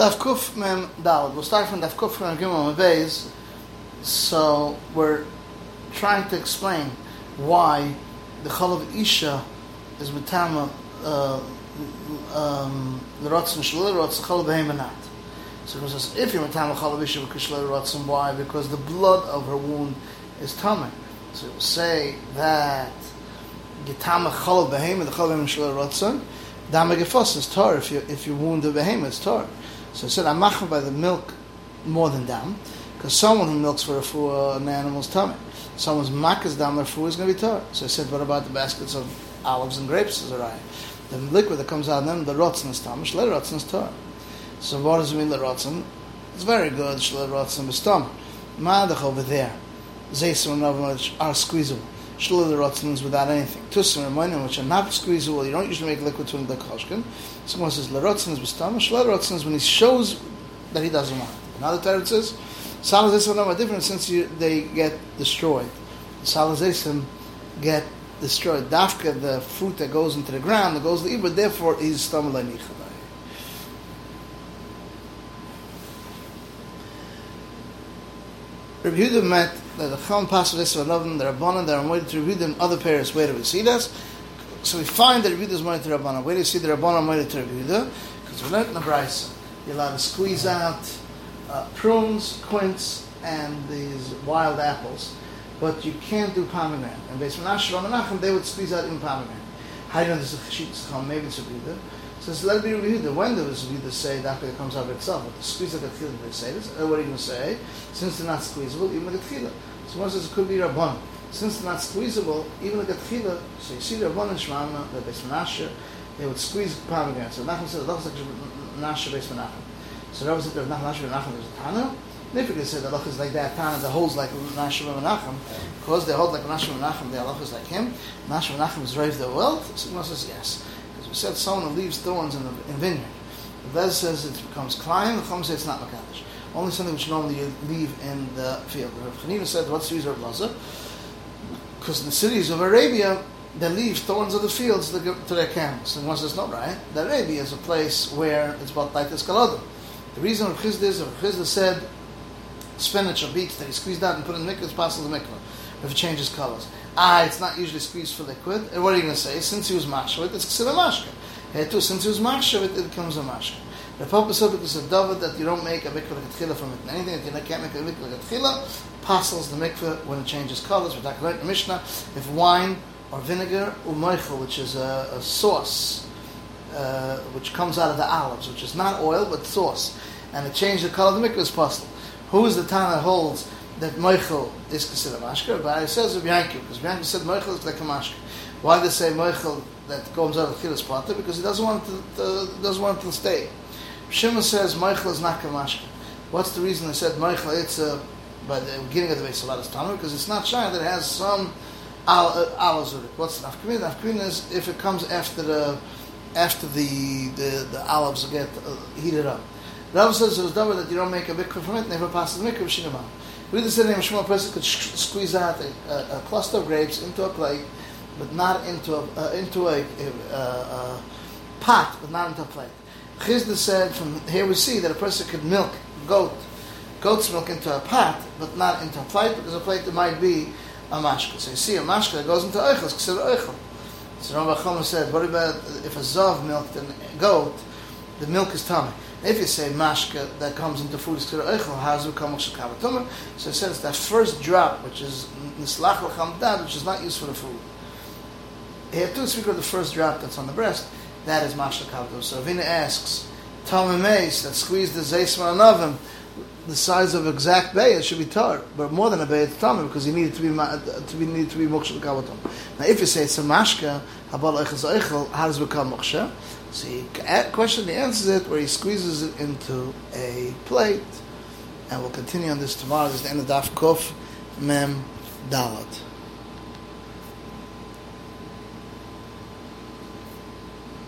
Daf Kuf Mem Dalad. We'll start from Daf Kuf Mem Gimel Beis. So we're trying to explain why the Chol of Isha is Matama uh, um, the Rotzen Shalil Rotzen Chol not. So it says if you're Matama Chol of Isha Kishla Rotzen, why? Because the blood of her wound is Tameh. So it will say that Gitama Chol Behemoth, the Chol of Shalil Rotzen, Dama Gefos is Tor. If you if you wound the behemoth, it's Tor. So I said, I'm machmer by the milk more than dam, because someone who milks for a for an animal's tummy, someone's makas dam or food is going to be tar. So I said, what about the baskets of olives and grapes? Is alright. The liquid that comes out of them, the rotzen is tam, shle rotzen is tar. So what does it mean, the rotzen? It's very good, shle rotzen is tam. Madach over there, zaysim and are squeezable. The rotzen without anything. Tusim and which are not squeezable, you don't usually make liquid to the koshkin. Someone says lerotzen is b'stam, shlerotzen is when he shows that he doesn't want it. Another teretz is salazism are different since you, they get destroyed. Salazism get destroyed. Dafka, the fruit that goes into the ground, that goes to the but therefore he's stam le'nichadai. Rabbi Yehuda met that the this of them, the Rabbanan, the Ramoid, to Rabbi Yehuda other pairs. Where do we see this? So we find that Rabbi is money to Rabbanan. Where do you see the Rabbanan money to Rabbi Because we're learned in the Brisa, you're allowed to squeeze out uh, prunes, quince, and these wild apples, but you can't do pomegranate. And based on Asher Menachem, they would squeeze out in pomegranate. How do you know this is a chashit? Maybe it's Rabbi so let it be Rabbi When does Rabbi say that it comes out of itself? But the squeeze of the tefillah, they say this. Uh, what are you going to say? Since they're not squeezable, even the tefillah. So one says it could be Rabban since they're not squeezable, even a tchila, so you see the Rabban and Shmama, the Beis Menashe, they would squeeze pomegranate. So Nachman said, looks like Menashe Beis Menachem. So Rabbi said, Nachman Menashe Menachem is a Tana. Nifik said the halacha is like that. Tana that holds like Menashe Menachem. Because they hold like Menashe Menachem, the halacha is like him. Menashe Menachem is raised their wealth. So Gemara says yes. We said someone who leaves thorns in the in vineyard. The Vez says it becomes Klein, the Chum says it's not Makadosh. Only something which normally you leave in the field. Rav Chanina said, what's the reason of Laza? Because in the cities of Arabia, they leave thorns of the fields to, to their camels. And one says, not right. That Arabia is a place where it's about like this The reason of Chizd is, if Chizd said, spinach or beets that he squeezed out and put in the mikvah, it's possible the mikvah if it changes colors. Ah, it's not usually squeezed for liquid. And what are you going to say? Since he was mashkavit, it's considered mashka. Here too, since he was mashkavit, it becomes a mashka. The Pope said because of David that you don't make a mikvah like from it. Anything that you can't make a mikvah like apostles the mikveh when it changes colors. We're talking about the Mishnah. If wine or vinegar, umaychel, which is a, a sauce, uh, which comes out of the olives, which is not oil but sauce, and it changes the color of the mikveh is possible. Who is the time that holds that Moichel is considered a mashka? But it says of Yankiv, because Yankiv said Moichel is like a mashka. Why they say Moichel that comes out of Chilas Plata? Because he doesn't want to, uh, doesn't want to stay. Shimon says Moichel is not kamashka. What's the reason they said Moichel? It's a by the beginning of the base of Tanur because it's not shy that has some olives it. What's the nafkamina? Nafkamina is if it comes after the after the the, the olives get uh, heated up. Rav says it was double that you don't make a mikvah from it, never pass the mikvah shinamah. We just said a Shmuel person could sh- squeeze out a, a, a, cluster of grapes into a plate, but not into a uh, into a, a, pot, but not into a plate. Chizda said from here we see that a person could milk goat goat's milk into a pot, but not into a plate, because a plate might be a mashka. So you see a mashka goes into oichel, it's considered oichel. So Rabbi Chama said, what about if a zav milked a goat, the milk is tummy. If you say mashka that comes into food is considered oichel, how does it come tumah? So it says that first drop, which is nislach l'chamdad, which is not used for the food. Here too, speak of the first drop that's on the breast, that is mashka kavatum. So Avina asks, Talmud Mace that squeezed the zeisman oven, the size of exact bay, it should be tar. But more than a bay, it's tar because you need it to be to be need to be. Now, if you say it's a mashka, how does it become moksha? So he question the answers it where he squeezes it into a plate, and we'll continue on this tomorrow. This is the end of Daf Kuf Mem Dalat.